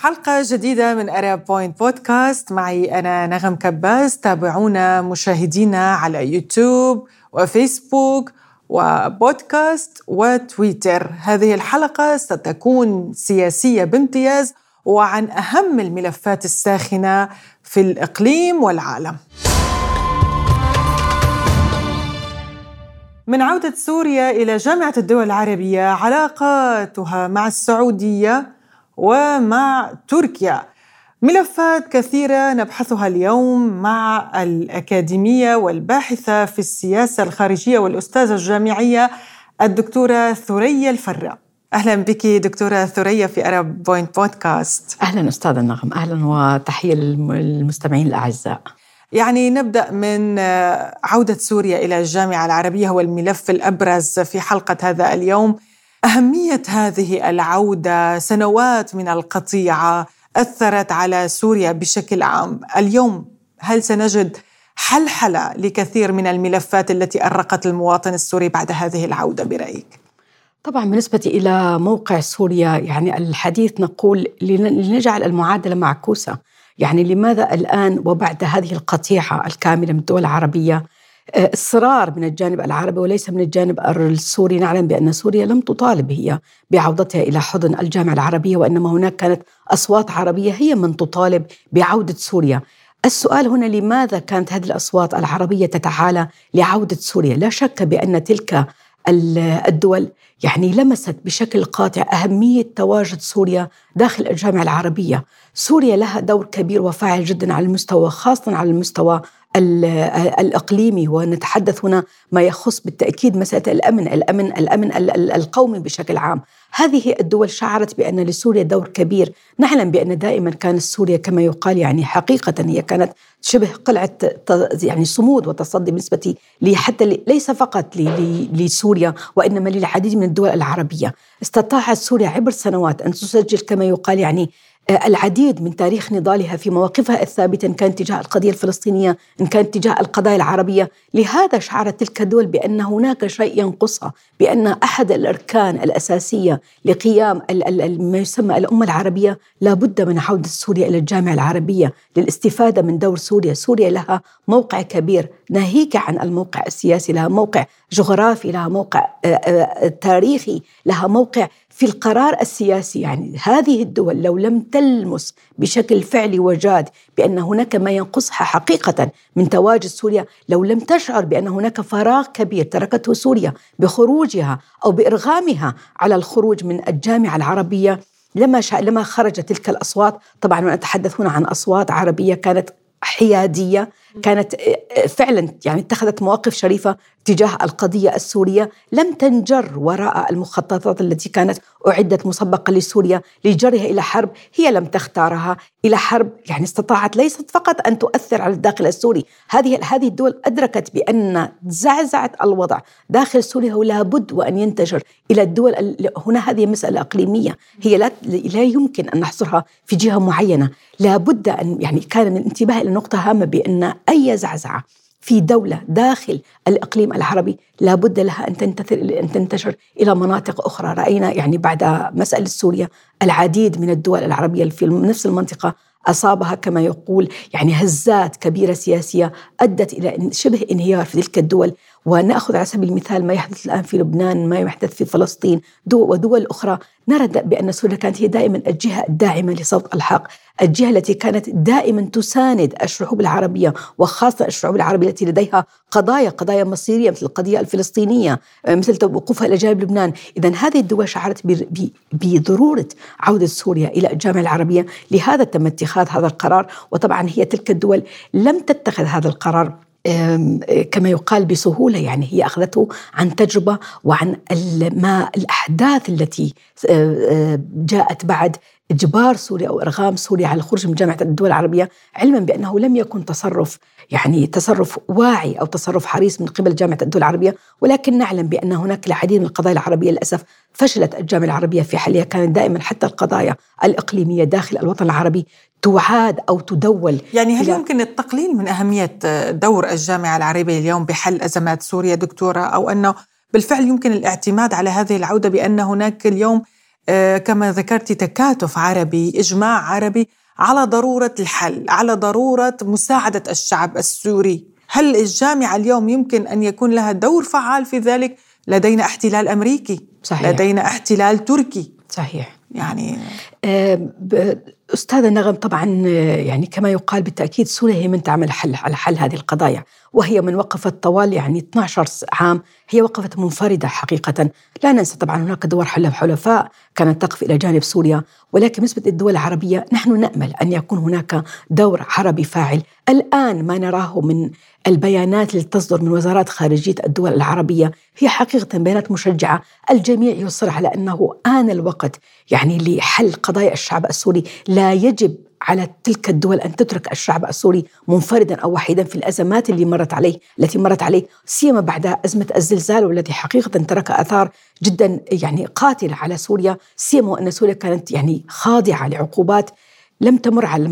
حلقة جديدة من Arab Point Podcast معي أنا نغم كباس تابعونا مشاهدينا على يوتيوب وفيسبوك وبودكاست وتويتر. هذه الحلقة ستكون سياسية بامتياز وعن أهم الملفات الساخنة في الإقليم والعالم. من عودة سوريا إلى جامعة الدول العربية علاقاتها مع السعودية ومع تركيا. ملفات كثيرة نبحثها اليوم مع الأكاديمية والباحثة في السياسة الخارجية والأستاذة الجامعية الدكتورة ثريا الفراء. أهلا بك دكتورة ثريا في أرب بوينت بودكاست أهلا أستاذة نغم. أهلا وتحية للمستمعين الأعزاء. يعني نبدأ من عودة سوريا إلى الجامعة العربية هو الملف الأبرز في حلقة هذا اليوم. أهمية هذه العودة سنوات من القطيعة أثرت على سوريا بشكل عام. اليوم هل سنجد حلحلة لكثير من الملفات التي أرقت المواطن السوري بعد هذه العودة برأيك؟ طبعا بالنسبة إلى موقع سوريا يعني الحديث نقول لنجعل المعادلة معكوسة. يعني لماذا الآن وبعد هذه القطيعة الكاملة من الدول العربية اصرار من الجانب العربي وليس من الجانب السوري نعلم بأن سوريا لم تطالب هي بعودتها إلى حضن الجامعة العربية وإنما هناك كانت أصوات عربية هي من تطالب بعودة سوريا. السؤال هنا لماذا كانت هذه الأصوات العربية تتعالى لعودة سوريا؟ لا شك بأن تلك الدول يعني لمست بشكل قاطع أهمية تواجد سوريا داخل الجامعة العربية. سوريا لها دور كبير وفاعل جدا على المستوى خاصه على المستوى الإقليمي ونتحدث هنا ما يخص بالتأكيد مسألة الأمن، الأمن الأمن القومي بشكل عام. هذه الدول شعرت بأن لسوريا دور كبير، نعلم بأن دائما كانت سوريا كما يقال يعني حقيقة هي كانت شبه قلعة يعني صمود وتصدي بالنسبة لي حتى ليس فقط لسوريا وإنما للعديد من الدول العربية. استطاعت سوريا عبر سنوات أن تسجل كما يقال يعني العديد من تاريخ نضالها في مواقفها الثابتة إن كان تجاه القضية الفلسطينية إن كان تجاه القضايا العربية. لهذا شعرت تلك الدول بأن هناك شيء ينقصها بأن أحد الأركان الأساسية لقيام ما يسمى الأمة العربية لابد من عودة سوريا إلى الجامعة العربية للاستفادة من دور سوريا. سوريا لها موقع كبير ناهيك عن الموقع السياسي لها موقع جغرافي لها موقع تاريخي لها موقع في القرار السياسي. يعني هذه الدول لو لم تلمس بشكل فعلي وجاد بأن هناك ما ينقصها حقيقة من تواجد سوريا لو لم تشعر بأن هناك فراغ كبير تركته سوريا بخروجها أو بإرغامها على الخروج من الجامعة العربية لما شاء لما خرجت تلك الأصوات طبعا ونتحدث هنا عن أصوات عربية كانت حيادية كانت فعلا يعني اتخذت مواقف شريفة تجاه القضية السورية. لم تنجر وراء المخططات التي كانت أعدت مسبقا لسوريا لجرها إلى حرب هي لم تختارها إلى حرب. يعني استطاعت ليست فقط أن تؤثر على الداخل السوري. هذه هذه الدول أدركت بأن زعزعة الوضع داخل سوريا هو لابد وأن ينتشر إلى الدول هنا هذه مسألة إقليمية. هي لا لا يمكن أن نحصرها في جهة معينة. لابد أن يعني كان الانتباه إلى نقطة هامة بأن أي زعزعة في دولة داخل الإقليم العربي لابد لها أن تنتثر أن تنتشر إلى مناطق أخرى. رأينا يعني بعد مسألة سوريا العديد من الدول العربية في نفس المنطقة أصابها كما يقول يعني هزات كبيرة سياسية أدت إلى شبه انهيار في تلك الدول ونأخذ على سبيل المثال ما يحدث الآن في لبنان ما يحدث في فلسطين دول ودول أخرى. نرى بأن سوريا كانت هي دائما الجهة الداعمة لصوت الحق الجهة التي كانت دائما تساند الشعوب العربية وخاصة الشعوب العربية التي لديها قضايا قضايا مصيرية مثل القضية الفلسطينية مثل وقوفها إلى جانب لبنان. اذا هذه الدول شعرت بضرورة عودة سوريا إلى الجامعة العربية. لهذا تم اتخاذ هذا القرار وطبعا هي تلك الدول لم تتخذ هذا القرار. كما يقال بسهولة يعني هي أخذته عن تجربة وعن ما الأحداث التي جاءت بعد إجبار سوريا أو إرغام سوريا على الخروج من جامعة الدول العربية علما بأنه لم يكن تصرف يعني تصرف واعي أو تصرف حريص من قبل جامعة الدول العربية ولكن نعلم بأن هناك العديد من القضايا العربية للأسف فشلت الجامعة العربية في حلها. كانت دائما حتى القضايا الإقليمية داخل الوطن العربي تعاد أو تدول يعني هل يمكن التقليل من أهمية دور الجامعة العربية اليوم بحل أزمات سوريا دكتورة؟ أو أنه بالفعل يمكن الاعتماد على هذه العودة بأن هناك اليوم كما ذكرت تكاتف عربي إجماع عربي على ضرورة الحل على ضرورة مساعدة الشعب السوري. هل الجامعة اليوم يمكن أن يكون لها دور فعال في ذلك؟ لدينا احتلال أمريكي صحيح. لدينا احتلال تركي. صحيح. يعني آه أستاذة نغم طبعا آه، يعني كما يقال بالتأكيد سوريا هي من تعمل حل على حل هذه القضايا وهي من وقفت طوال يعني 12 عام هي وقفت منفردة حقيقة. لا ننسى طبعا هناك دول حلفاء كانت تقف إلى جانب سوريا ولكن بالنسبة للدول العربية نحن نأمل أن يكون هناك دور عربي فاعل. الآن ما نراه من البيانات التي تصدر من وزارات خارجية الدول العربية هي حقيقة بيانات مشجعة. الجميع يصر على أنه آن الوقت يعني لحل قضايا الشعب السوري. لا يجب على تلك الدول أن تترك الشعب السوري منفردا أو وحيدا في الأزمات اللي مرت عليه التي مرت عليه سيما بعد أزمة الزلزال والذي حقيقة ترك آثار جدا يعني قاتلة على سوريا سيما وأن سوريا كانت يعني خاضعة لعقوبات لم تمر على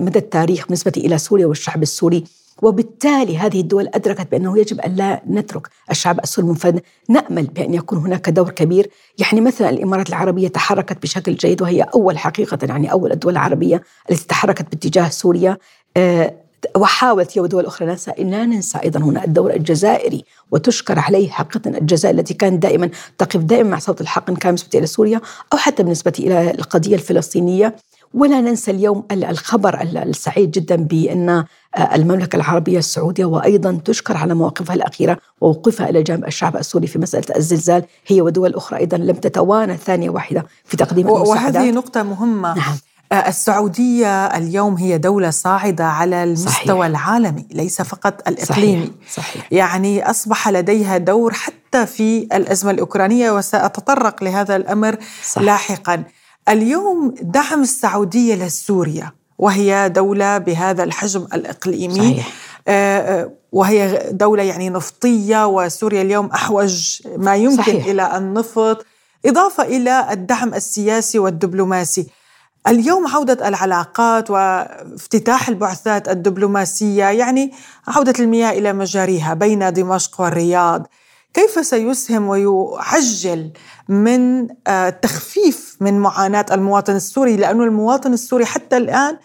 مدى التاريخ بالنسبة إلى سوريا والشعب السوري. وبالتالي هذه الدول أدركت بأنه يجب أن لا نترك الشعب السوري منفردا. نأمل بأن يكون هناك دور كبير. يعني مثلا الإمارات العربية تحركت بشكل جيد وهي أول حقيقة يعني أول الدول العربية التي تحركت باتجاه سوريا. آه، وحاولت هي ودول أخرى ننسى. لا ننسى أيضا هنا الدور الجزائري وتشكر عليه حقيقة الجزائر التي كانت دائما تقف دائما مع صوت الحق إن كان بالنسبة إلى سوريا أو حتى بالنسبة إلى القضية الفلسطينية. ولا ننسى اليوم الخبر السعيد جدا بأن آه، المملكة العربية السعودية وأيضا تشكر على مواقفها الأخيرة ووقوفها إلى جانب الشعب السوري في مسألة الزلزال هي ودول أخرى أيضا لم تتوانى ثانية واحدة في تقديم المساعدات وهذه نقطة مهمة نعم. آه، السعودية اليوم هي دولة صاعدة على المستوى صحيح. العالمي ليس فقط الإقليمي صحيح. صحيح. يعني أصبح لديها دور حتى في الأزمة الأوكرانية وسأتطرق لهذا الأمر صح. لاحقا اليوم دعم السعودية لسوريا وهي دولة بهذا الحجم الإقليمي صحيح. آه، آه، وهي دولة يعني نفطية وسوريا اليوم أحوج ما يمكن صحيح. إلى النفط إضافة إلى الدعم السياسي والدبلوماسي اليوم عودة العلاقات وافتتاح البعثات الدبلوماسية يعني عودة المياه إلى مجاريها بين دمشق والرياض كيف سيسهم ويعجل من آه، من معاناة المواطن السوري؟ لأن المواطن السوري حتى الآن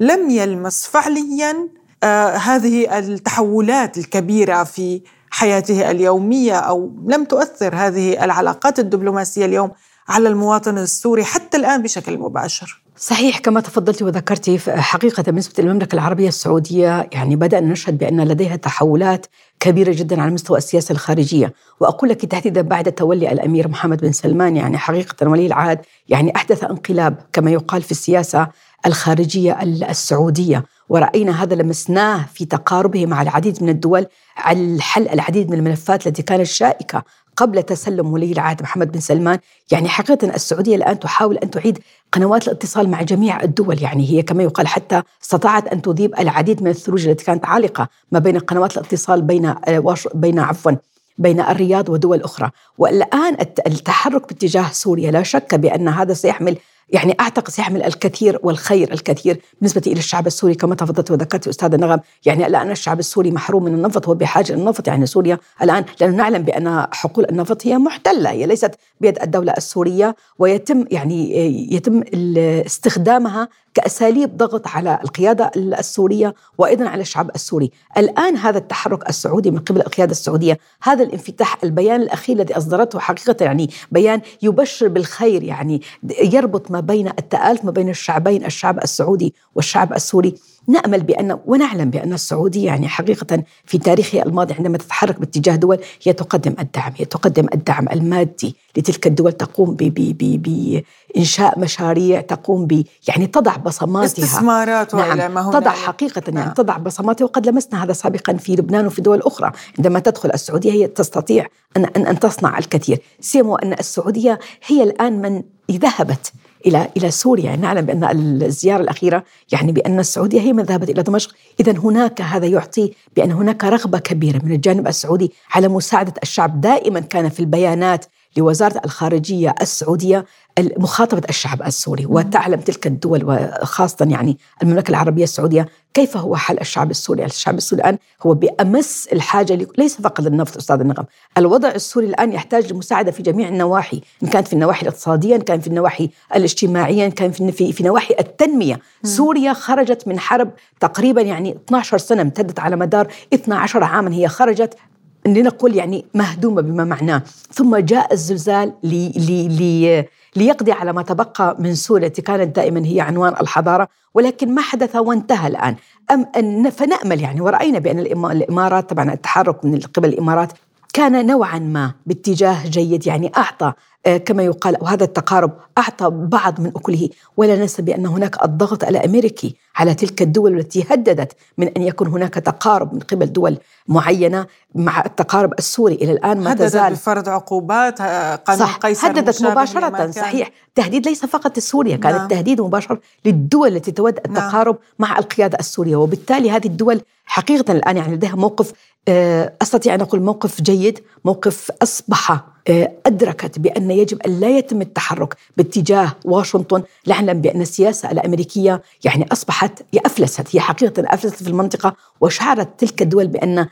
لم يلمس فعليا آه، هذه التحولات الكبيرة في حياته اليومية أو لم تؤثر هذه العلاقات الدبلوماسية اليوم. على المواطن السوري حتى الآن بشكل مباشر. صحيح كما تفضلت وذكرتي حقيقة بالنسبة للمملكة العربية السعودية يعني بدأنا نشهد بأن لديها تحولات كبيرة جدا على مستوى السياسة الخارجية. وأقول لك تحديدا بعد تولي الأمير محمد بن سلمان يعني حقيقة ولي العهد يعني أحدث انقلاب كما يقال في السياسة الخارجية السعودية. ورأينا هذا لمسناه في تقاربه مع العديد من الدول على حل العديد من الملفات التي كانت شائكة قبل تسلم ولي العهد محمد بن سلمان. يعني حقيقة السعودية الآن تحاول أن تعيد قنوات الاتصال مع جميع الدول. يعني هي كما يقال حتى استطاعت أن تذيب العديد من الثلوج التي كانت عالقة ما بين قنوات الاتصال بين آه، بين عفوا بين الرياض ودول أخرى. والآن التحرك باتجاه سوريا لا شك بأن هذا سيحمل يعني أعتقد سيحمل الكثير والخير الكثير بالنسبة إلى الشعب السوري. كما تفضلت وذكرت أستاذة نغم يعني الآن الشعب السوري محروم من النفط هو بحاجة للنفط يعني سوريا الآن لأنه نعلم بأن حقول النفط هي محتلة هي ليست بيد الدولة السورية ويتم يعني يتم استخدامها كأساليب ضغط على القيادة السورية وأيضا على الشعب السوري. الآن هذا التحرك السعودي من قبل القيادة السعودية، هذا الانفتاح البيان الأخير الذي أصدرته حقيقة يعني بيان يبشر بالخير يعني يربط ما بين التآلف ما بين الشعبين الشعب السعودي والشعب السوري نأمل بان ونعلم بأن السعودية يعني حقيقة في تاريخها الماضي عندما تتحرك باتجاه دول هي تقدم الدعم هي تقدم الدعم المادي لتلك الدول تقوم بإنشاء مشاريع تقوم ب يعني تضع بصماتها. استثمارات نعم ما هو تضع حقيقة يعني نعم. تضع بصماتها وقد لمسنا هذا سابقا في لبنان وفي دول أخرى. عندما تدخل السعودية هي تستطيع ان ان, أن تصنع الكثير. سيما أن السعودية هي الآن من ذهبت إلى إلى سوريا. يعني نعلم بأن الزيارة الأخيرة يعني بأن السعودية هي من ذهبت إلى دمشق. اذا هناك هذا يعطي بأن هناك رغبة كبيرة من الجانب السعودي على مساعدة الشعب. دائما كان في البيانات لوزارة الخارجية السعودية مخاطبة الشعب السوري وتعلم تلك الدول وخاصة يعني المملكة العربية السعودية كيف هو حل الشعب السوري؟ الشعب السوري الآن هو بأمس الحاجة ليس فقط للنفط أستاذ النغم الوضع السوري الآن يحتاج لمساعدة في جميع النواحي إن كانت في النواحي الاقتصادية إن كان في النواحي الاجتماعية إن كان في, في, في نواحي التنمية. سوريا خرجت من حرب تقريبا يعني 12 سنة امتدت على مدار 12 عاما هي خرجت لنقول يعني مهدومة بما معناه. ثم جاء الزلزال لي لي لي ليقضي على ما تبقى من سوريا التي كانت دائما هي عنوان الحضارة ولكن ما حدث وانتهى الآن. أم أن فنأمل يعني ورأينا بأن الإمارات طبعا التحرك من قبل الإمارات كان نوعا ما باتجاه جيد يعني أعطى آه، كما يقال وهذا التقارب أعطى بعض من أكله. ولا ننسى بأن هناك الضغط الأمريكي على تلك الدول التي هددت من أن يكون هناك تقارب من قبل دول معينة مع التقارب السوري إلى الآن ما تزال هددت بفرض عقوبات آه، قانون صح قيصر هددت مباشرة صحيح تهديد ليس فقط لسوريا كان نعم. التهديد مباشر للدول التي تود نعم. التقارب نعم. مع القيادة السورية وبالتالي هذه الدول حقيقة الآن يعني لديها موقف آه، أستطيع أن أقول موقف جيد موقف أصبح آه، أدركت بأن يجب أن لا يتم التحرك باتجاه واشنطن نعلم بأن السياسة الأمريكية يعني أصبحت أفلست هي حقيقة أفلست في المنطقة وشعرت تلك الدول بأن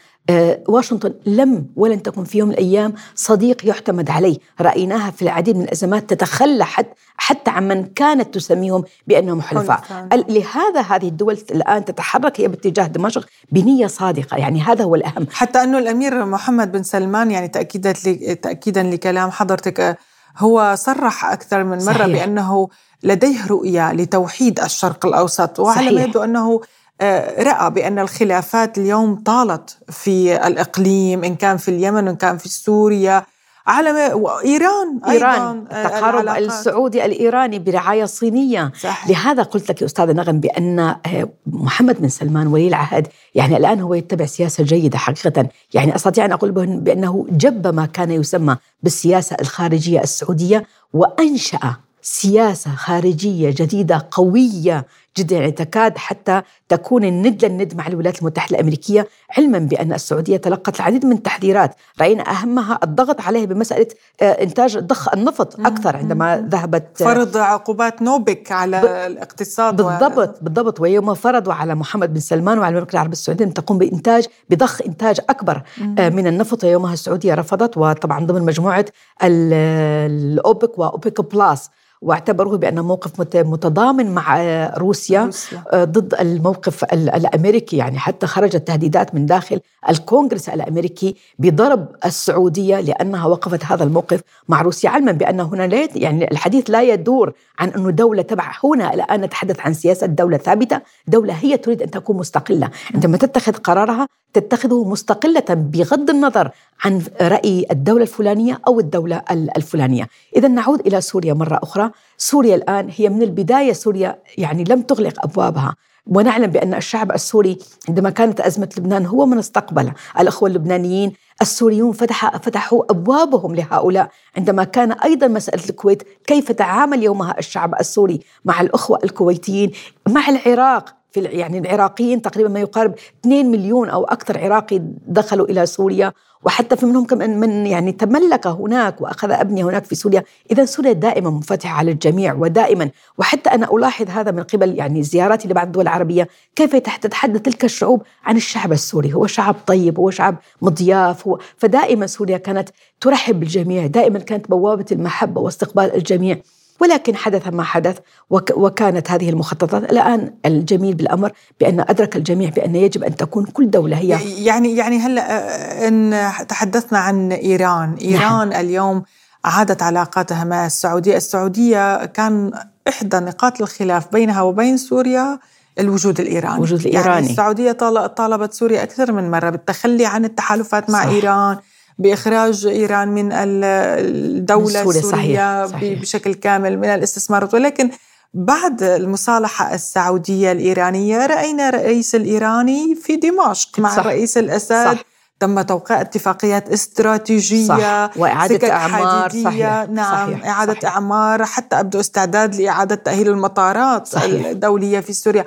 واشنطن لم ولن تكن في يوم من الأيام صديق يعتمد عليه. رأيناها في العديد من الأزمات تتخلى حتى, حتى عمن كانت تسميهم بأنهم حلفاء. لهذا هذه الدول الآن تتحرك هي باتجاه دمشق بنية صادقة. يعني هذا هو الأهم. حتى أنه الأمير محمد بن سلمان يعني تأكيدا تأكيدا لكلام حضرتك آه، هو صرح أكثر من مرة صحيح. بأنه لديه رؤية لتوحيد الشرق الأوسط وعلى ما يبدو أنه آه، رأى بأن الخلافات اليوم طالت في الإقليم إن كان في اليمن إن كان في سوريا على وإيران إيران التقارب العلاقات. السعودي الإيراني برعاية صينية صحيح. لهذا قلت لك يا أستاذ نغم بأن آه، محمد بن سلمان ولي العهد يعني الآن هو يتبع سياسة جيدة حقيقة يعني أستطيع أن أقول بأنه جب ما كان يسمى بالسياسة الخارجية السعودية وأنشأ سياسة خارجية جديدة قوية جدا يعني تكاد حتى تكون الند للند مع الولايات المتحدة الأمريكية علما بأن السعودية تلقت العديد من التحذيرات رأينا أهمها الضغط عليه بمسألة آه، إنتاج ضخ النفط أكثر عندما ذهبت آه، فرض عقوبات نوبك على ب... الاقتصاد بالضبط و... بالضبط ويوم فرضوا على محمد بن سلمان وعلى المملكة العربية السعودية أن تقوم بإنتاج بضخ إنتاج أكبر. آه، من النفط يومها السعودية رفضت وطبعا ضمن مجموعة الأوبك وأوبك بلاس واعتبروه بأنه موقف متضامن مع روسيا, روسيا. آه، ضد الموقف الأمريكي. يعني حتى خرجت تهديدات من داخل الكونغرس الأمريكي بضرب السعودية لأنها وقفت هذا الموقف مع روسيا. علما بأن هنا لا يعني الحديث لا يدور عن أنه دولة تبع هنا الآن نتحدث عن سياسة دولة ثابتة. دولة هي تريد أن تكون مستقلة. عندما تتخذ قرارها تتخذه مستقلة بغض النظر عن رأي الدولة الفلانية أو الدولة الفلانية. إذا نعود إلى سوريا مرة أخرى. سوريا الآن هي من البداية سوريا يعني لم تغلق أبوابها. ونعلم بأن الشعب السوري عندما كانت أزمة لبنان هو من استقبل. الأخوة اللبنانيين السوريون فتح فتحوا أبوابهم لهؤلاء. عندما كان أيضا مسألة الكويت كيف تعامل يومها الشعب السوري مع الأخوة الكويتيين مع العراق؟ في يعني العراقيين تقريبا ما يقارب 2 مليون أو أكثر عراقي دخلوا إلى سوريا وحتى في منهم كم من يعني تملك هناك وأخذ أبنية هناك في سوريا، اذا سوريا دائما منفتحة على الجميع ودائما. وحتى أنا ألاحظ هذا من قبل يعني زياراتي لبعض الدول العربية، كيف تتحدث تلك الشعوب عن الشعب السوري، هو شعب طيب، هو شعب مضياف، هو فدائما سوريا كانت ترحب بالجميع، دائما كانت بوابة المحبة واستقبال الجميع. ولكن حدث ما حدث وكانت هذه المخططات الآن الجميل بالأمر بأن أدرك الجميع بأن يجب أن تكون كل دولة هي يعني يعني هلا آه، إن تحدثنا عن إيران، إيران نعم. اليوم عادت علاقاتها مع السعودية، السعودية كان إحدى نقاط الخلاف بينها وبين سوريا الوجود الإيراني. الوجود الإيراني. يعني السعوديه طالبت سوريا أكثر من مرة بالتخلي عن التحالفات مع صح. إيران. بإخراج إيران من الدولة السورية صحيح. صحيح. بشكل كامل من الاستثمارات ولكن بعد المصالحة السعودية الإيرانية رأينا الرئيس الإيراني في دمشق مع صح. الرئيس الأسد صح. تم توقيع اتفاقيات استراتيجية صح. وإعادة أعمار صحيح. نعم صحيح. إعادة صحيح. أعمار حتى أبدو استعداد لإعادة تأهيل المطارات صحيح. الدولية في سوريا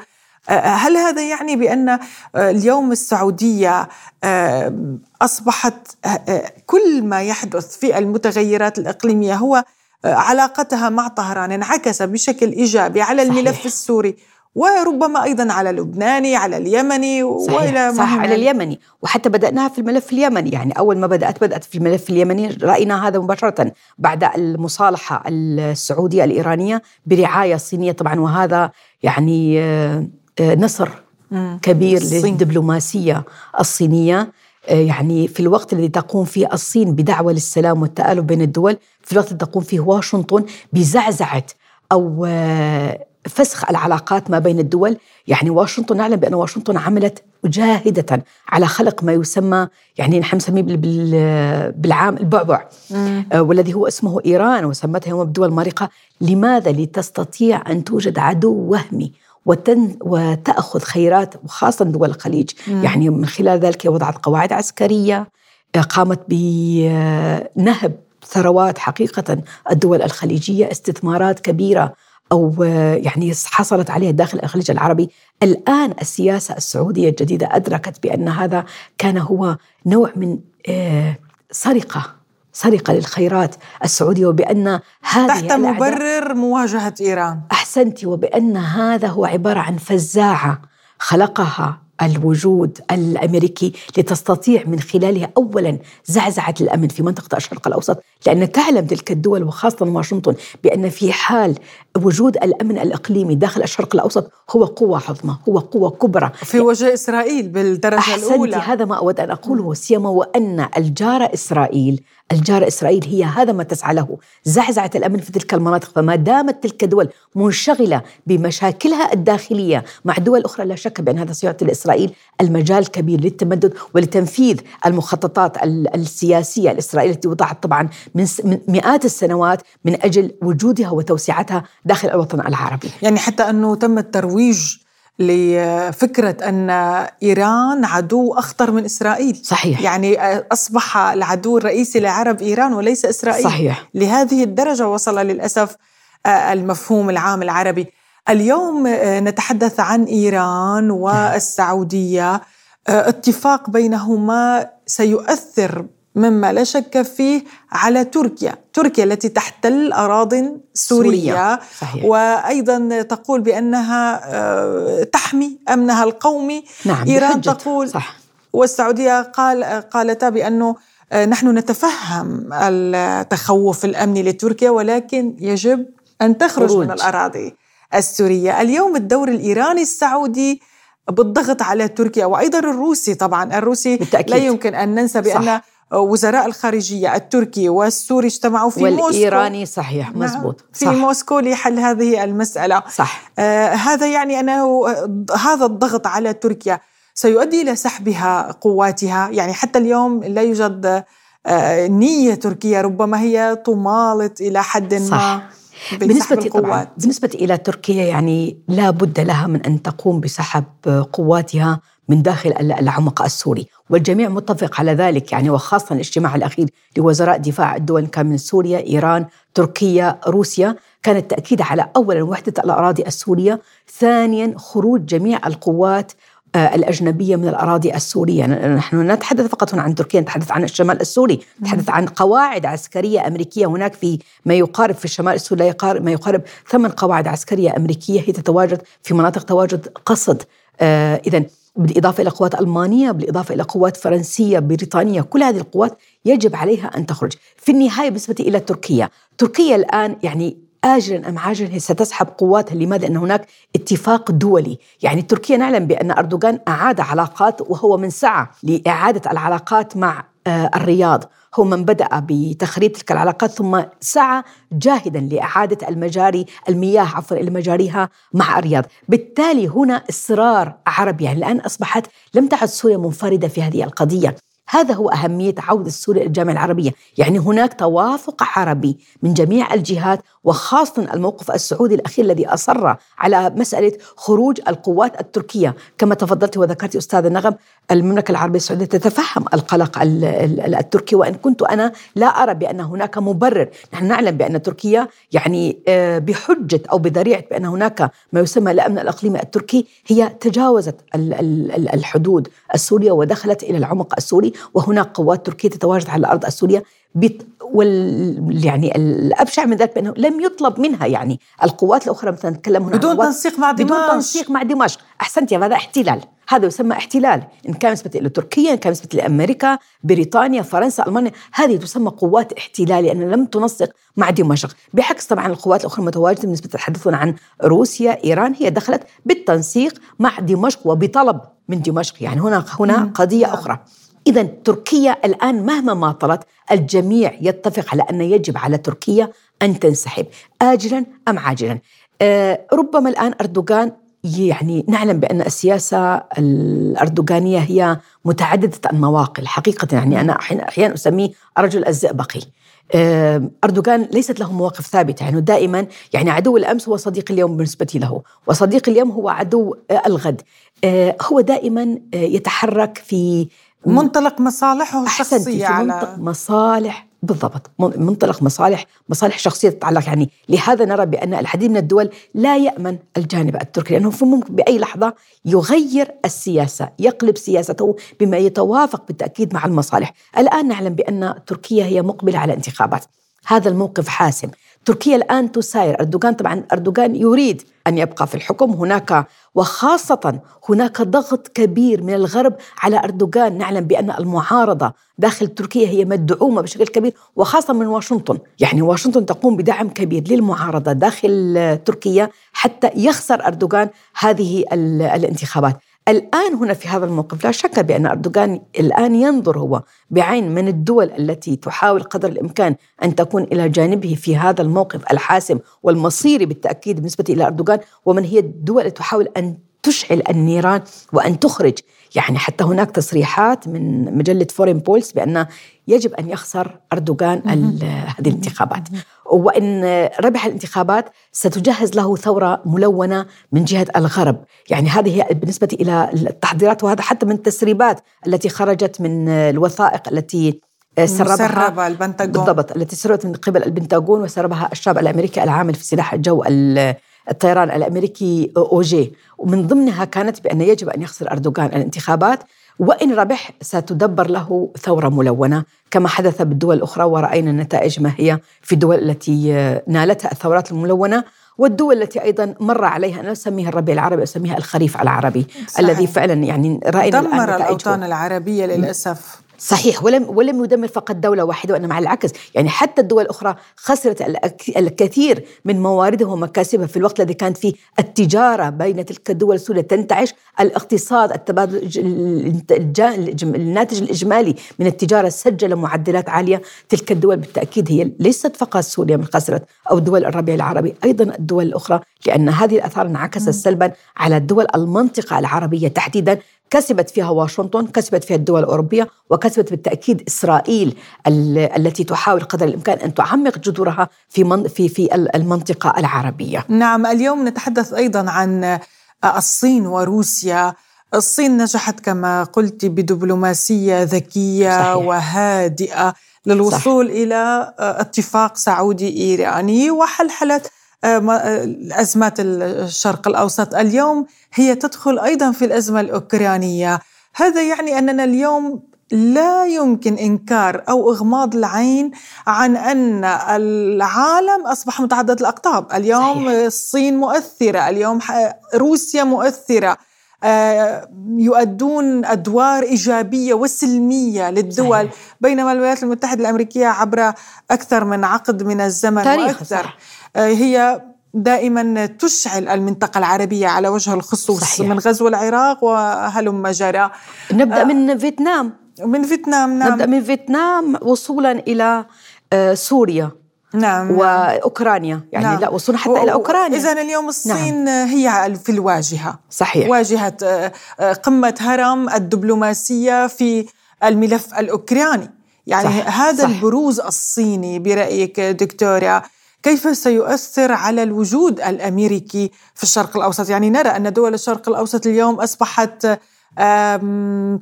هل هذا يعني بأن اليوم السعودية أصبحت كل ما يحدث في المتغيرات الإقليمية هو علاقتها مع طهران انعكس بشكل إيجابي على الملف صحيح. السوري وربما أيضا على اللبناني على اليمني صحيح. وإلى صح على اليمني. وحتى بدأناها في الملف اليمني. يعني أول ما بدأت بدأت في الملف اليمني. رأينا هذا مباشرة بعد المصالحة السعودية الإيرانية برعاية صينيه طبعا. وهذا يعني آه، آه، نصر كبير للدبلوماسية الصينية. آه، يعني في الوقت الذي تقوم فيه الصين بدعوة للسلام والتآلف بين الدول في الوقت الذي تقوم فيه واشنطن بزعزعة أو فسخ العلاقات ما بين الدول. يعني واشنطن نعلم بأن واشنطن عملت جاهدة على خلق ما يسمى يعني نحن نسميه بالعام البعبع. آه والذي هو اسمه إيران وسمتها يوم الدول المارقة. لماذا؟ لتستطيع أن توجد عدو وهمي. وتن وتأخذ خيرات وخاصة دول الخليج. مم. يعني من خلال ذلك وضعت قواعد عسكرية قامت بنهب ثروات حقيقة الدول الخليجية استثمارات كبيرة أو يعني حصلت عليها داخل الخليج العربي. الآن السياسة السعودية الجديدة أدركت بأن هذا كان هو نوع من آه، سرقة. سرقة للخيرات السعودية وبأن هذه تحت مبرر مواجهة إيران. أحسنتي وبأن هذا هو عبارة عن فزاعة خلقها الوجود الأمريكي لتستطيع من خلالها اولا زعزعة الأمن في منطقة الشرق الأوسط لأن تعلم تلك الدول وخاصة واشنطن بأن في حال وجود الأمن الإقليمي داخل الشرق الأوسط هو قوة عظمى هو قوة كبرى. في وجه إسرائيل بالدرجة أحسنتي الأولى. هذا ما أود أن أقوله سيما وأن الجاره إسرائيل الجارة إسرائيل هي هذا ما تسعى له. زعزعة الأمن في تلك المناطق فما دامت تلك الدول منشغلة بمشاكلها الداخلية مع دول أخرى لا شك بأن هذا سيعطي لإسرائيل المجال كبير للتمدد ولتنفيذ المخططات السياسية الإسرائيلية التي وضعت طبعا من مئات السنوات من أجل وجودها وتوسعتها داخل الوطن العربي. يعني حتى أنه تم الترويج لفكرة أن إيران عدو أخطر من إسرائيل. صحيح. يعني أصبح العدو الرئيسي لعرب إيران وليس إسرائيل. صحيح. لهذه الدرجة وصل للأسف آه، المفهوم العام العربي. اليوم آه، نتحدث عن إيران والسعودية. آه، اتفاق بينهما سيؤثر مما لا شك فيه على تركيا تركيا التي تحتل أراضٍ سورية, سورية. وأيضا تقول بأنها آه، تحمي أمنها القومي نعم إيران تقول صح. والسعودية قال قالتا بأنه آه، نحن نتفهم التخوف الأمني لتركيا ولكن يجب أن تخرج خروج. من الأراضي السورية اليوم الدور الإيراني السعودي بالضغط على تركيا وأيضا الروسي طبعا الروسي بالتأكيد. لا يمكن أن ننسى بأن صح. وزراء الخارجية التركي والسوري اجتمعوا في والإيراني موسكو. والإيراني صحيح نعم، مزبوط. في صح. موسكو لحل هذه المسألة. صح. آه هذا يعني أنه هذا الضغط على تركيا سيؤدي إلى سحبها قواتها. يعني حتى اليوم لا يوجد آه نية تركيا ربما هي تمالط إلى حد صح. ما بالنسبة طبعا بالنسبة إلى تركيا يعني لا بد لها من أن تقوم بسحب قواتها. من داخل العمق السوري. والجميع متفق على ذلك يعني وخاصة الاجتماع الأخير لوزراء دفاع الدول كان من سوريا إيران تركيا روسيا. كان التأكيد على أولا وحدة الأراضي السورية ثانيا خروج جميع القوات آه، الأجنبية من الأراضي السورية. نحن نتحدث فقط هنا عن تركيا نتحدث عن الشمال السوري نتحدث عن قواعد عسكرية أمريكية. هناك في ما يقارب في الشمال السوري ما يقارب ثمان قواعد عسكرية أمريكية هي تتواجد في مناطق تواجد قصد. آه إذا بالإضافة إلى قوات ألمانية بالإضافة إلى قوات فرنسية بريطانية كل هذه القوات يجب عليها أن تخرج. في النهاية بالنسبة إلى تركيا تركيا الآن يعني آجلا أم عاجلا ستسحب قواتها. لماذا؟ أن هناك اتفاق دولي. يعني تركيا نعلم بأن أردوغان أعاد علاقات وهو من سعى لإعادة العلاقات مع آه، الرياض. هو من بدأ بتخريب تلك العلاقات ثم سعى جاهدا لإعادة المجاري المياه عفوا إلى مجاريها مع الرياض. بالتالي هنا إصرار عربي يعني الآن أصبحت لم تعد سوريا منفردة في هذه القضية. هذا هو أهمية عودة سوريا للجامعة العربية. يعني هناك توافق عربي من جميع الجهات وخاصة الموقف السعودي الأخير الذي أصر على مسألة خروج القوات التركية. كما تفضلت وذكرت أستاذ النغم المملكة العربية السعودية تتفهم القلق التركي. وإن كنت أنا لا أرى بأن هناك مبرر. نحن نعلم بأن تركيا يعني آه، بحجة أو بذريعة بأن هناك ما يسمى الأمن الإقليمي التركي هي تجاوزت الحدود السورية ودخلت إلى العمق السوري. وهناك قوات تركية تتواجد على الأرض السورية بت وال يعني الابشع من ذلك بأنه لم يطلب منها يعني القوات الأخرى مثلا نتكلم هنا بدون تنسيق مع دمشق بدون تنسيق مع دمشق احسنت هذا احتلال. هذا يسمى احتلال. إن كان بالنسبة لتركيا إن كان بالنسبة لأمريكا بريطانيا فرنسا ألمانيا هذه تسمى قوات احتلال لأن لم تنسق مع دمشق بعكس طبعا القوات الأخرى المتواجدة بالنسبة تتحدثون عن روسيا إيران هي دخلت بالتنسيق مع دمشق وبطلب من دمشق يعني هنا هنا قضية. أخرى. إذا تركيا الآن مهما ما طلت الجميع يتفق على أن يجب على تركيا أن تنسحب آجلا أم عاجلا؟ آه ربما الآن أردوغان يعني نعلم بأن السياسة الأردوغانية هي متعددة المواقع. حقيقة يعني أنا أحيانا أسميه الرجل الزئبقي آه، أردوغان ليست له مواقف ثابتة. يعني دائما يعني عدو الأمس هو صديق اليوم بالنسبة له وصديق اليوم هو عدو الغد. آه، هو دائما يتحرك في منطلق مصالحه الشخصية على منطق مصالح بالضبط. منطلق مصالح مصالح شخصية تتعلق. يعني لهذا نرى بأن العديد من الدول لا يأمن الجانب التركي لأنه ممكن بأي لحظة يغير السياسة يقلب سياسته بما يتوافق بالتأكيد مع المصالح. الآن نعلم بأن تركيا هي مقبلة على انتخابات. هذا الموقف حاسم. تركيا الآن تساير. أردوغان طبعا أردوغان يريد أن يبقى في الحكم. هناك وخاصة هناك ضغط كبير من الغرب على أردوغان. نعلم بأن المعارضة داخل تركيا هي مدعومة بشكل كبير وخاصة من واشنطن. يعني واشنطن تقوم بدعم كبير للمعارضة داخل تركيا حتى يخسر أردوغان هذه الانتخابات. الآن هنا في هذا الموقف لا شك بأن أردوغان الآن ينظر هو بعين من الدول التي تحاول قدر الإمكان أن تكون إلى جانبه في هذا الموقف الحاسم والمصيري بالتأكيد بالنسبة إلى أردوغان ومن هي الدول التي تحاول أن تشعل النيران وأن تخرج. يعني حتى هناك تصريحات من مجلة فورين بولس بأن يجب أن يخسر أردوغان هذه الانتخابات. وإن ربح الانتخابات ستجهز له ثورة ملونة من جهة الغرب. يعني هذه بالنسبة إلى التحضيرات وهذا حتى من التسريبات التي خرجت من الوثائق التي سربها البنتاغون. بالضبط التي سربت من قبل البنتاغون وسربها الشاب الأمريكي العامل في سلاح الجو الطيران الأمريكي اوجي ومن ضمنها كانت بأن يجب أن يخسر أردوغان الانتخابات وإن ربح ستدبر له ثورة ملونة. كما حدث بالدول الأخرى ورأينا النتائج ما هي في الدول التي نالتها الثورات الملونة والدول التي أيضا مر عليها أنا أسميها الربيع العربي أسميها الخريف العربي. صحيح. الذي فعلا يعني رأينا دمر الأوطان العربية للأسف. صحيح ولم ولم يدمر فقط دولة واحدة وإنما على العكس. يعني حتى الدول الأخرى خسرت الكثير من مواردها ومكاسبها في الوقت الذي كانت فيه. التجارة بين تلك الدول السوريه تنتعش. الاقتصاد التبادل الناتج الإجمالي من التجارة سجل معدلات عالية. تلك الدول بالتأكيد هي ليست فقط سوريا من خسرت أو دول الربيع العربي أيضا الدول الأخرى لأن هذه الأثار انعكست سلبا على الدول المنطقة العربية تحديدا. كسبت فيها واشنطن كسبت فيها الدول الأوروبية وكسبت بالتأكيد إسرائيل التي تحاول قدر الإمكان أن تعمق جذورها في في في المنطقة العربية نعم اليوم نتحدث أيضا عن الصين وروسيا الصين نجحت كما قلت بدبلوماسية ذكية صحيح. وهادئة للوصول صح. إلى اتفاق سعودي إيراني وحلحلت أزمات الشرق الأوسط اليوم هي تدخل أيضا في الأزمة الأوكرانية هذا يعني أننا اليوم لا يمكن إنكار أو إغماض العين عن أن العالم أصبح متعدد الأقطاب، اليوم صحيح. الصين مؤثرة، اليوم روسيا مؤثرة، آه، يؤدون أدوار إيجابية وسلمية للدول صحيح. بينما الولايات المتحدة الأمريكية عبر أكثر من عقد من الزمن تاريخ وأكثر صح. آه، هي دائما تشعل المنطقة العربية على وجه الخصوص صحيح. من غزو العراق وهلم جرى نبدأ من فيتنام. من فيتنام نعم. نبدأ من فيتنام وصولا إلى آه، سوريا نعم وأوكرانيا. يعني نعم. لا وصلنا حتى و... إلى أوكرانيا. اذا اليوم الصين نعم. هي في الواجهة. صحيح. واجهة قمة هرم الدبلوماسية في الملف الأوكراني. يعني صح هذا صح. البروز الصيني برأيك دكتورة كيف سيؤثر على الوجود الأمريكي في الشرق الأوسط؟ يعني نرى أن دول الشرق الأوسط اليوم أصبحت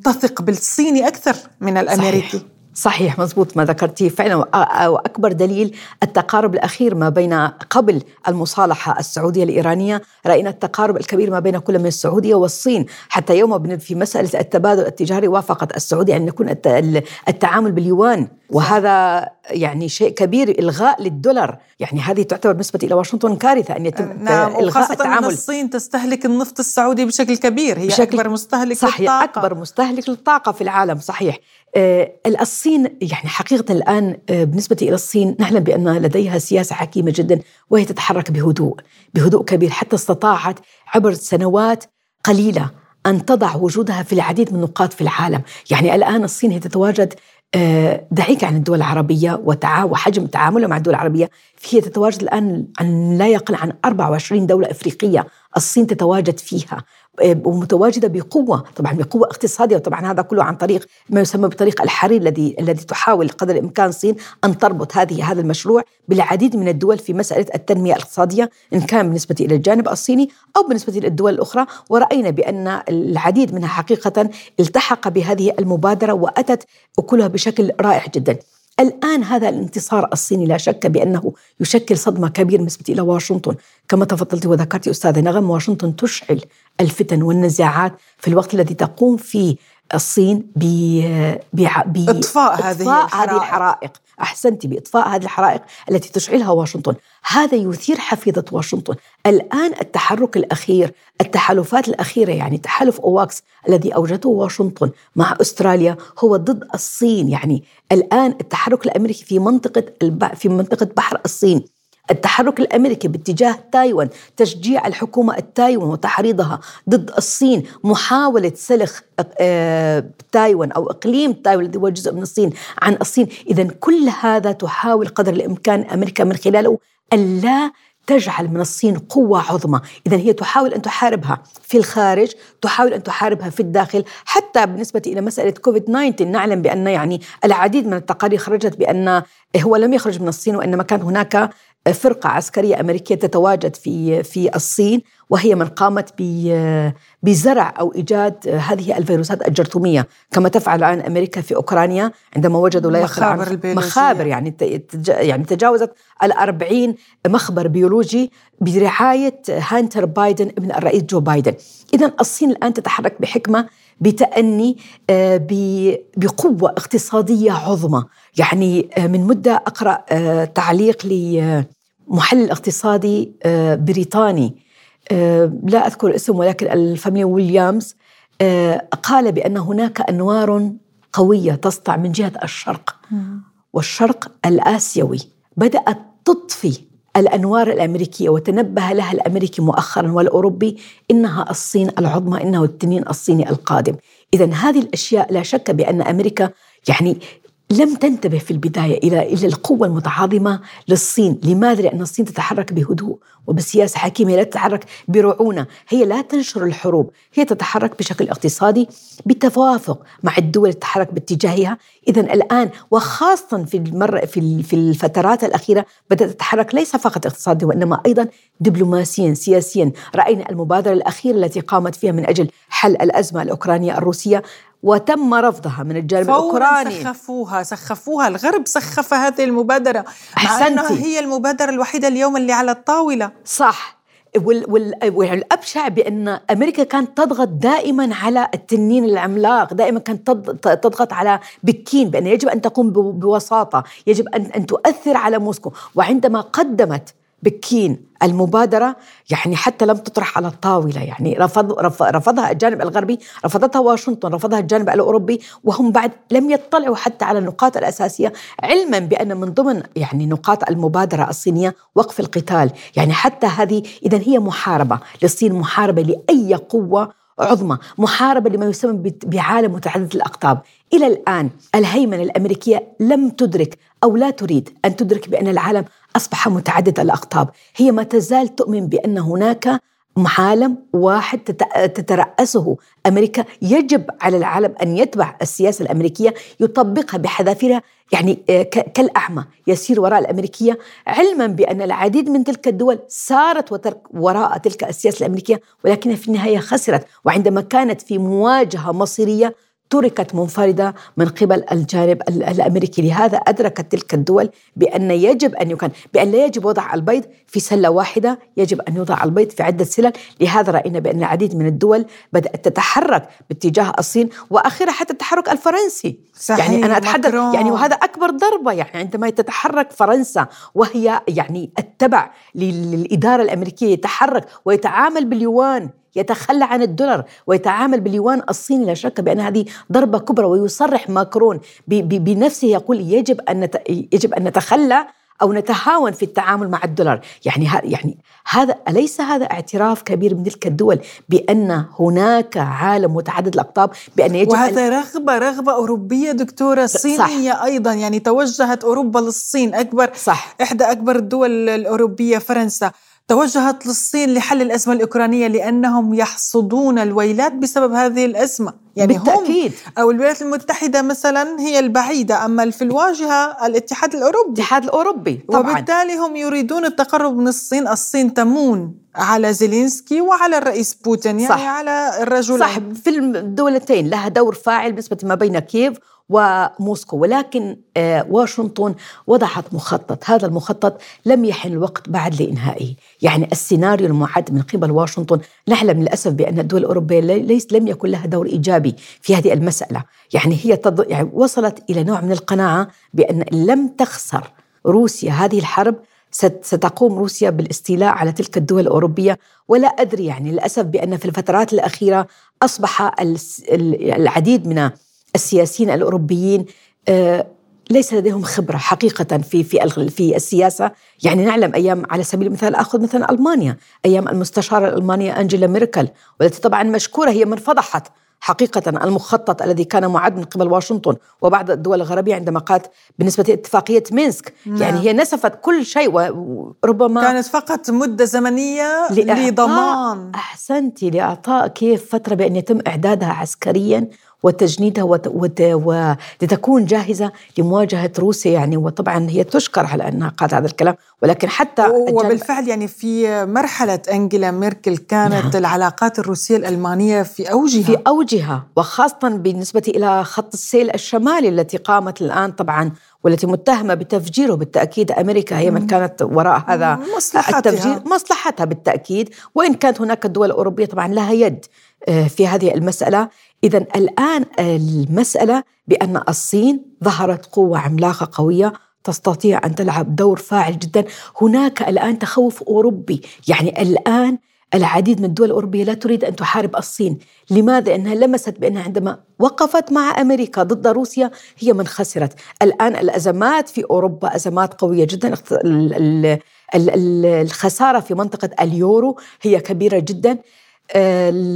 تثق بالصيني أكثر من الأمريكي. صحيح. صحيح مضبوط ما ذكرتيه. فعلا وأكبر دليل التقارب الأخير ما بين قبل المصالحة السعودية الإيرانية رأينا التقارب الكبير ما بين كل من السعودية والصين. حتى يوم في مسألة التبادل التجاري وافقت السعودية أن يكون التعامل باليوان. وهذا يعني شيء كبير إلغاء للدولار. يعني هذه تعتبر بالنسبة إلى واشنطن كارثة أن يتم نعم إلغاء التعامل أن الصين تستهلك النفط السعودي بشكل كبير. هي بشكل أكبر مستهلك صحيح للطاقة. أكبر مستهلك للطاقة في العالم صحيح. الصين يعني حقيقة الآن آه بالنسبة إلى الصين نعلم بأن لديها سياسة حكيمة جدا وهي تتحرك بهدوء بهدوء كبير حتى استطاعت عبر سنوات قليلة أن تضع وجودها في العديد من النقاط في العالم. يعني الآن الصين هي تتواجد آه، دعيك عن الدول العربية وحجم تعاملها مع الدول العربية. هي تتواجد الآن عن لا يقل عن 24 دولة إفريقية الصين تتواجد فيها. ومتواجدة بقوة طبعا بقوة اقتصادية وطبعا هذا كله عن طريق ما يسمى بطريق الحرير الذي الذي تحاول قدر الإمكان الصين أن تربط هذه هذا المشروع بالعديد من الدول في مسألة التنمية الاقتصادية إن كان بالنسبة إلى الجانب الصيني أو بالنسبة إلى الدول الأخرى. ورأينا بأن العديد منها حقيقة التحق بهذه المبادرة وأتت اكلها بشكل رائع جدا. الآن هذا الانتصار الصيني لا شك بأنه يشكل صدمة كبيرة بالنسبة إلى واشنطن. كما تفضلت وذكرت أستاذة نغم واشنطن تشعل الفتن والنزاعات في الوقت الذي تقوم فيه الصين بإطفاء هذه الحرائق. هذه الحرائق. أحسنت بإطفاء هذه الحرائق التي تشعلها واشنطن. هذا يثير حفيظة واشنطن. الآن التحرك الأخير التحالفات الأخيرة يعني تحالف أواكس الذي أوجدته واشنطن مع أستراليا هو ضد الصين. يعني الآن التحرك الأمريكي في منطقة في منطقة بحر الصين. التحرك الأمريكي باتجاه تايوان تشجيع الحكومة التايوان وتحريضها ضد الصين محاولة سلخ آه، تايوان أو إقليم تايوان الذي هو جزء من الصين عن الصين. اذا كل هذا تحاول قدر الإمكان أمريكا من خلاله ألا تجعل من الصين قوة عظمى. إذا هي تحاول أن تحاربها في الخارج تحاول أن تحاربها في الداخل حتى بالنسبة إلى مسألة كوفيد 19 نعلم بأن يعني العديد من التقارير خرجت بأن هو لم يخرج من الصين وإنما كان هناك فرقة عسكرية أمريكية تتواجد في في الصين وهي من قامت بزرع أو إيجاد هذه الفيروسات الجرثومية. كما تفعل الآن أمريكا في أوكرانيا عندما وجدوا عن مخابر يعني يعني تجاوزت الأربعين مخبر بيولوجي برعاية هانتر بايدن ابن الرئيس جو بايدن. إذا الصين الآن تتحرك بحكمة بتأني آه، بقوة اقتصادية عظمى. يعني آه، من مدة أقرأ آه، تعليق محلل اقتصادي آه، بريطاني. آه، لا أذكر اسم ولكن الفاميليا ويليامز آه، قال بأن هناك أنوار قوية تسطع من جهة الشرق. والشرق الآسيوي. بدأت تطفي الأنوار الأمريكية وتنبه لها الأمريكي مؤخرا والأوروبي إنها الصين العظمى إنه التنين الصيني القادم. إذا هذه الأشياء لا شك بأن أمريكا يعني لم تنتبه في البداية إلى إلى القوة المتعاظمة للصين. لماذا؟ لأن الصين تتحرك بهدوء وبسياسة حكيمة لا تتحرك برعونة. هي لا تنشر الحروب هي تتحرك بشكل اقتصادي بالتوافق مع الدول تتحرك باتجاهها. إذا الآن وخاصة في المرة في في الفترات الأخيرة بدأت تتحرك ليس فقط اقتصاديا وإنما أيضا دبلوماسيا سياسيا. رأينا المبادرة الأخيرة التي قامت فيها من أجل حل الأزمة الأوكرانية الروسية وتم رفضها من الجانب الأوكراني. سخفوها سخفوها الغرب سخف هذه المبادرة مع أنها هي المبادرة الوحيدة اليوم اللي على الطاولة. صح. والابشع بأن أمريكا كانت تضغط دائما على التنين العملاق، دائما كانت تضغط على بكين بأن يجب أن تقوم بوساطة، يجب ان أن تؤثر على موسكو، وعندما قدمت بكين المبادرة يعني حتى لم تطرح على الطاولة يعني رفض رفضها الجانب الغربي رفضتها واشنطن رفضها الجانب الأوروبي وهم بعد لم يطلعوا حتى على النقاط الأساسية علما بأن من ضمن يعني نقاط المبادرة الصينية وقف القتال. يعني حتى هذه إذا هي محاربة للصين محاربة لأي قوة عظمى محاربة لما يسمى بعالم متعدد الأقطاب. إلى الآن الهيمنة الأمريكية لم تدرك أو لا تريد أن تدرك بأن العالم أصبح متعدد الأقطاب. هي ما تزال تؤمن بأن هناك عالم واحد تترأسه. أمريكا يجب على العالم أن يتبع السياسة الأمريكية يطبقها بحذافيرها يعني آه، كالأعمى. يسير وراء الأمريكية علما بأن العديد من تلك الدول سارت وراء تلك السياسة الأمريكية ولكن في النهاية خسرت. وعندما كانت في مواجهة مصيرية تركت منفردة من قبل الجانب الأمريكي. لهذا أدركت تلك الدول بأن يجب أن يكون بأن لا يجب وضع البيض في سلة واحدة يجب أن يوضع البيض في عدة سلل. لهذا رأينا بأن العديد من الدول بدأت تتحرك باتجاه الصين وأخيرا حتى التحرك الفرنسي. صحيح يعني أنا أتحدث مكرون. يعني وهذا أكبر ضربة. يعني عندما تتحرك فرنسا وهي يعني التبع للإدارة الأمريكية يتحرك ويتعامل باليوان يتخلى عن الدولار ويتعامل باليوان الصيني لا شك بأن هذه ضربة كبرى ويصرح ماكرون بنفسه يقول يجب أن يجب أن نتخلى أو نتهاون في التعامل مع الدولار. يعني يعني هذا أليس هذا اعتراف كبير من تلك الدول بأن هناك عالم متعدد الأقطاب بأن يجب وهذا رغبة رغبة أوروبية دكتورة. صينيه صح. أيضا يعني توجهت أوروبا للصين. أكبر صح. إحدى أكبر الدول الأوروبية فرنسا. توجهت للصين لحل الأزمة الأوكرانية لأنهم يحصدون الويلات بسبب هذه الأزمة. يعني بالتأكيد. هم أو الولايات المتحدة مثلا هي البعيدة أما في الواجهة الاتحاد الأوروبي. الاتحاد الأوروبي طبعا. وبالتالي هم يريدون التقرب من الصين. الصين تمون على زيلينسكي وعلى الرئيس بوتين يعني صح. على الرجل. صح. في الدولتين لها دور فاعل بالنسبة ما بين كييف وموسكو. ولكن آه، واشنطن وضعت مخطط. هذا المخطط لم يحن الوقت بعد لإنهائه. يعني السيناريو المعد من قبل واشنطن نعلم للأسف بأن الدول الأوروبية ليس لم يكن لها دور إيجابي في هذه المسألة. يعني هي تض... يعني وصلت إلى نوع من القناعة بأن لم تخسر روسيا هذه الحرب. ستقوم روسيا بالاستيلاء على تلك الدول الأوروبية. ولا أدري يعني للأسف بأن في الفترات الأخيرة أصبح العديد من السياسيين الأوروبيين آه، ليس لديهم خبرة حقيقة في في في السياسة، يعني نعلم أيام على سبيل المثال آخذ مثلا ألمانيا، أيام المستشارة الألمانية أنجيلا ميركل والتي طبعا مشكورة هي من فضحت حقيقة المخطط الذي كان معد من قبل واشنطن وبعض الدول الغربية عندما قالت بالنسبة لاتفاقية مينسك. نعم. يعني هي نسفت كل شيء وربما كانت فقط مدة زمنية لضمان. أحسنتي لإعطاء كيف فترة بأن يتم إعدادها عسكريا. وتجنيدها وت... وت... ولتكون جاهزة لمواجهة روسيا يعني. وطبعا هي تشكر على أنها قالت هذا الكلام ولكن حتى وبالفعل يعني في مرحلة أنجيلا ميركل كانت نعم. العلاقات الروسية الألمانية في أوجها. في أوجها وخاصة بالنسبة إلى خط السيل الشمالي التي قامت الآن طبعا والتي متهمة بتفجيره بالتأكيد. أمريكا هي من كانت وراء هذا مصلحتها. التفجير مصلحتها بالتأكيد. وإن كانت هناك الدول الاوروبيه طبعا لها يد آه، في هذه المسألة. اذا الآن المسألة بأن الصين ظهرت قوة عملاقة قوية تستطيع أن تلعب دور فاعل جدا. هناك الآن تخوف أوروبي. يعني الآن العديد من الدول الأوروبية لا تريد أن تحارب الصين. لماذا؟ أنها لمست بأنها عندما وقفت مع أمريكا ضد روسيا هي من خسرت الآن الأزمات في أوروبا أزمات قوية جدا. الخسارة في منطقة اليورو هي كبيرة جدا.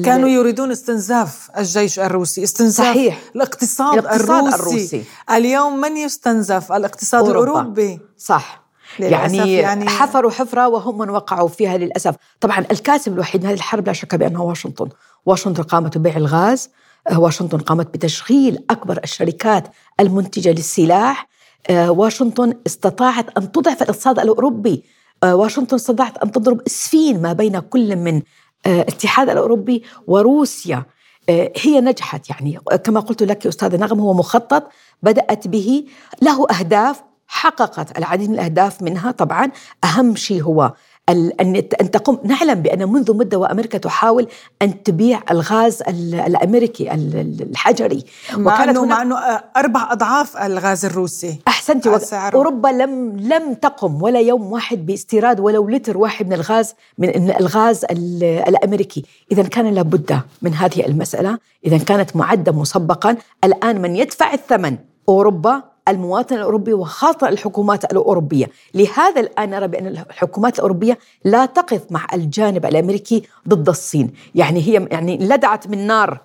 كانوا يريدون استنزاف الجيش الروسي استنزاف صحيح. الاقتصاد, الاقتصاد الروسي. الروسي. اليوم من يستنزف؟ الاقتصاد أوروبا. الأوروبي. صح. يعني, يعني حفروا حفرة وهم من وقعوا فيها للأسف. طبعا الكاسب الوحيد من هذه الحرب لا شك بأنه واشنطن. واشنطن قامت ببيع الغاز. آه، واشنطن قامت بتشغيل أكبر الشركات المنتجة للسلاح. آه، واشنطن استطاعت أن تضعف الاقتصاد الأوروبي. آه، واشنطن استطاعت أن تضرب إسفين ما بين كل من الاتحاد الأوروبي وروسيا هي نجحت يعني. كما قلت لك أستاذة نغم هو مخطط بدأت به. له أهداف حققت العديد من الأهداف منها. طبعا أهم شيء هو أن أن تقوم. نعلم بأن منذ مدة وأمريكا تحاول أن تبيع الغاز الأمريكي الحجري. مع أنه مع أنه أربع أضعاف الغاز الروسي أحسنتي أوروبا لم لم تقم ولا يوم واحد باستيراد ولو لتر واحد من الغاز من الغاز الأمريكي. إذا كان لابد من هذه المسألة. إذا كانت معدة مسبقا. الآن من يدفع الثمن؟ أوروبا المواطن الأوروبي وخاصة الحكومات الأوروبية. لهذا الآن نرى بأن الحكومات الأوروبية لا تقف مع الجانب الأمريكي ضد الصين. يعني هي يعني لدعت من نار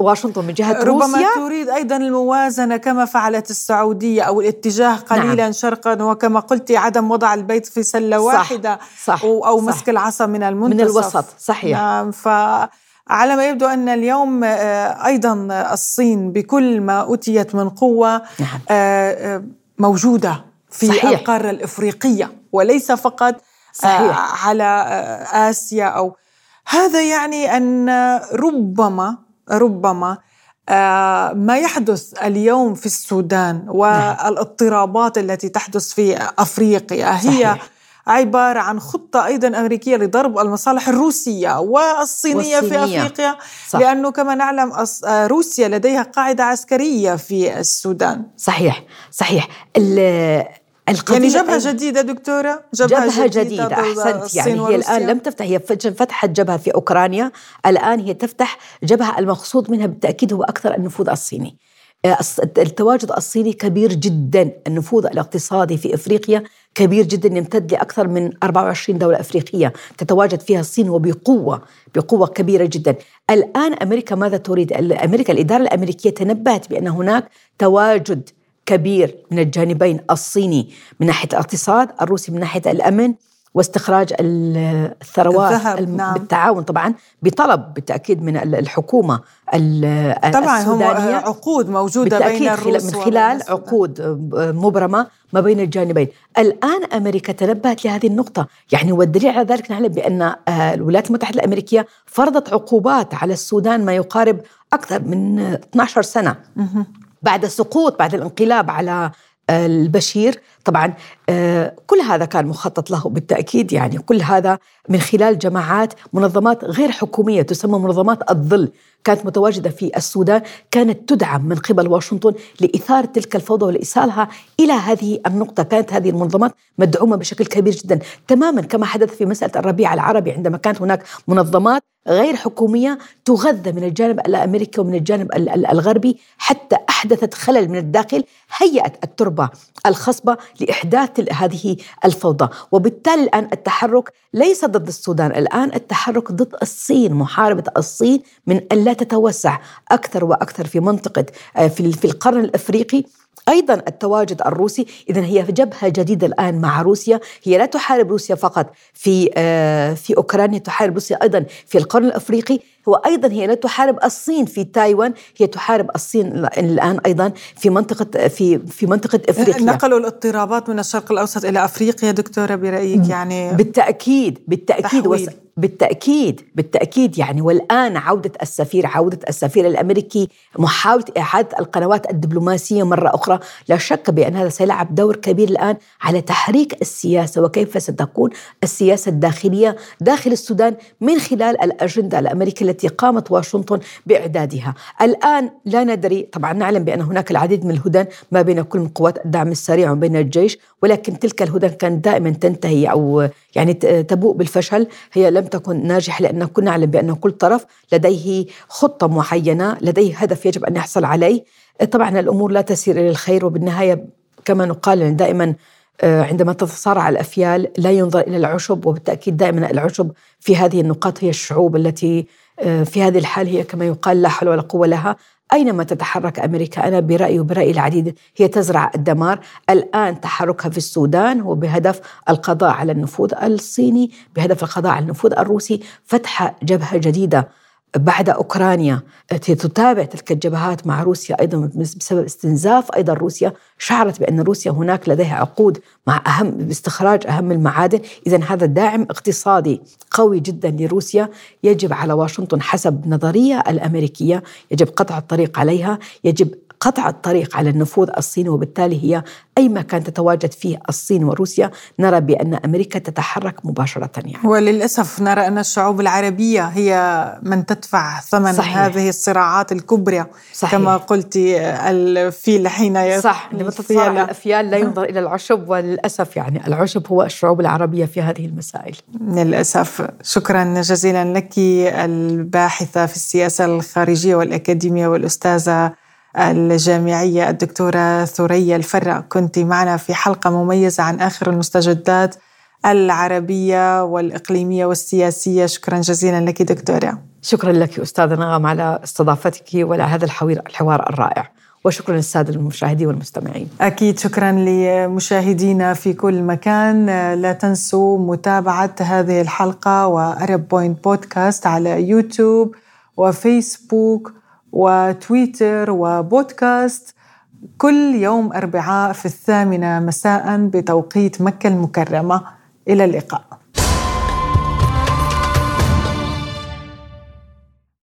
واشنطن من جهة ربما روسيا. تريد أيضا الموازنة كما فعلت السعودية أو الاتجاه قليلا نعم. شرقا. وكما قلت عدم وضع البيت في سلة صح. واحدة صح. أو صح. مسك العصا من المنتصف. من الوسط. صحيح. نعم ف على ما يبدو أن اليوم آه، أيضا الصين بكل ما أتيت من قوة نعم. آه، آه، موجودة في صحيح. القارة الإفريقية وليس فقط صحيح. على آسيا أو هذا يعني أن ربما ربما ما يحدث اليوم في السودان نعم. والاضطرابات التي تحدث في أفريقيا هي صحيح. عبارة عن خطة أيضا أمريكية لضرب المصالح الروسية والصينية, والصينية. في أفريقيا صح. لأنه كما نعلم روسيا لديها قاعدة عسكرية في السودان. صحيح صحيح. يعني جبهة جديدة دكتورة؟ جبهة, جبهة جديدة, جديدة. أحسنت يعني. هي الآن لم تفتح هي فتحت جبهة في أوكرانيا. الآن هي تفتح جبهة المقصود منها بالتأكيد هو أكثر النفوذ الصيني. آه، التواجد الصيني كبير جدا. النفوذ الاقتصادي في إفريقيا كبير جدا يمتد لأكثر من 24 دولة إفريقية. تتواجد فيها الصين وبقوة بقوة كبيرة جدا. الآن أمريكا ماذا تريد؟ أمريكا الإدارة الأمريكية تنبهت بأن هناك تواجد كبير من الجانبين الصيني. من ناحية الاقتصاد الروسي من ناحية الأمن واستخراج الثروات نعم. بالتعاون طبعا بطلب بالتأكيد من الحكومة طبعا السودانية. عقود موجودة بين الروس من خلال عقود مبرمة ما بين الجانبين. الآن أمريكا تنبهت لهذه النقطة. يعني والدليل على ذلك نعلم بأن آه، الولايات المتحدة الأمريكية فرضت عقوبات على السودان ما يقارب أكثر من 12 سنة. بعد سقوط بعد الانقلاب على البشير. طبعا آه، كل هذا كان مخطط له بالتأكيد يعني كل هذا من خلال جماعات منظمات غير حكومية تسمى منظمات الظل. كانت متواجدة في السودان كانت تدعم من قبل واشنطن لإثارة تلك الفوضى ولإيصالها إلى هذه النقطة. كانت هذه المنظمات مدعومة بشكل كبير جدا تماما كما حدث في مسألة الربيع العربي عندما كانت هناك منظمات غير حكومية تغذى من الجانب الأمريكي ومن الجانب الغربي حتى أحدثت خلل من الداخل هيأت التربة الخصبة لإحداث هذه الفوضى. وبالتالي الآن التحرك ليس ضد السودان الآن التحرك ضد الصين محاربة الصين من ألا تتوسع أكثر وأكثر في منطقة آه، في القرن الأفريقي. أيضا التواجد الروسي اذا هي جبهة جديدة الآن مع روسيا. هي لا تحارب روسيا فقط في آه، في أوكرانيا تحارب روسيا أيضا في القرن الأفريقي. هو أيضا هي لا تحارب الصين في تايوان هي تحارب الصين الآن أيضا في منطقة في في منطقة إفريقيا. نقلوا الاضطرابات من الشرق الأوسط إلى أفريقيا دكتورة برأيك يعني بالتأكيد بالتأكيد وس... بالتأكيد بالتأكيد يعني. والآن عودة السفير عودة السفير الأمريكي محاولة إعادة القنوات الدبلوماسية مرة أخرى. لا شك بأن هذا سيلعب دور كبير الآن على تحريك السياسة وكيف ستكون السياسة الداخلية داخل السودان من خلال الأجندة الأمريكية التي قامت واشنطن بإعدادها. الآن لا ندري طبعا نعلم بأن هناك العديد من الهدن ما بين كل من قوات الدعم السريع وبين الجيش ولكن تلك الهدن كانت دائما تنتهي أو يعني تبوء بالفشل. هي لم تكن ناجحة لأن كنا نعلم بأن كل طرف لديه خطة معينة لديه هدف يجب أن يحصل عليه. طبعا الأمور لا تسير إلى الخير وبالنهاية كما نقال دائما آه، عندما تتصارع الأفيال لا ينظر إلى العشب وبالتأكيد دائما العشب في هذه النقاط هي الشعوب التي آه، في هذه الحال هي كما يقال لا حول ولا قوة لها. أينما تتحرك أمريكا أنا برأيي وبرأي العديد هي تزرع الدمار. الآن تحركها في السودان هو بهدف القضاء على النفوذ الصيني بهدف القضاء على النفوذ الروسي فتح جبهة جديدة بعد أوكرانيا تتابع تلك الجبهات مع روسيا أيضا بسبب استنزاف أيضا روسيا شعرت بأن روسيا هناك لديها عقود مع اهم باستخراج أهم المعادن، اذا هذا داعم اقتصادي قوي جدا لروسيا. يجب على واشنطن حسب نظرية الأمريكية يجب قطع الطريق عليها، يجب قطع الطريق على النفوذ الصيني وبالتالي هي أي مكان تتواجد فيه الصين وروسيا نرى بأن أمريكا تتحرك مباشرة يعني. وللأسف نرى أن الشعوب العربية هي من تدفع ثمن صحيح. هذه الصراعات الكبرى صحيح. كما قلت الفيل حين يصح صح لما تتصارع الأفيال لا ينظر إلى العشب وللأسف يعني العشب هو الشعوب العربية في هذه المسائل للأسف شكرا جزيلا لك الباحثة في السياسة الخارجية والأكاديمية والأستاذة الجامعية الدكتورة ثريا الفراء. كنت معنا في حلقة مميزة عن آخر المستجدات العربية والإقليمية والسياسية. شكرا جزيلا لك دكتورة. شكرا لك أستاذة نغم على استضافتك وعلى هذا الحوار الرائع. وشكرا للسادة المشاهدين والمستمعين. أكيد شكرا لمشاهدينا في كل مكان. لا تنسوا متابعة هذه الحلقة وأرب بوينت بودكاست على يوتيوب وفيسبوك وتويتر وبودكاست. كل يوم أربعاء في الثامنة مساء بتوقيت مكة المكرمة. إلى اللقاء.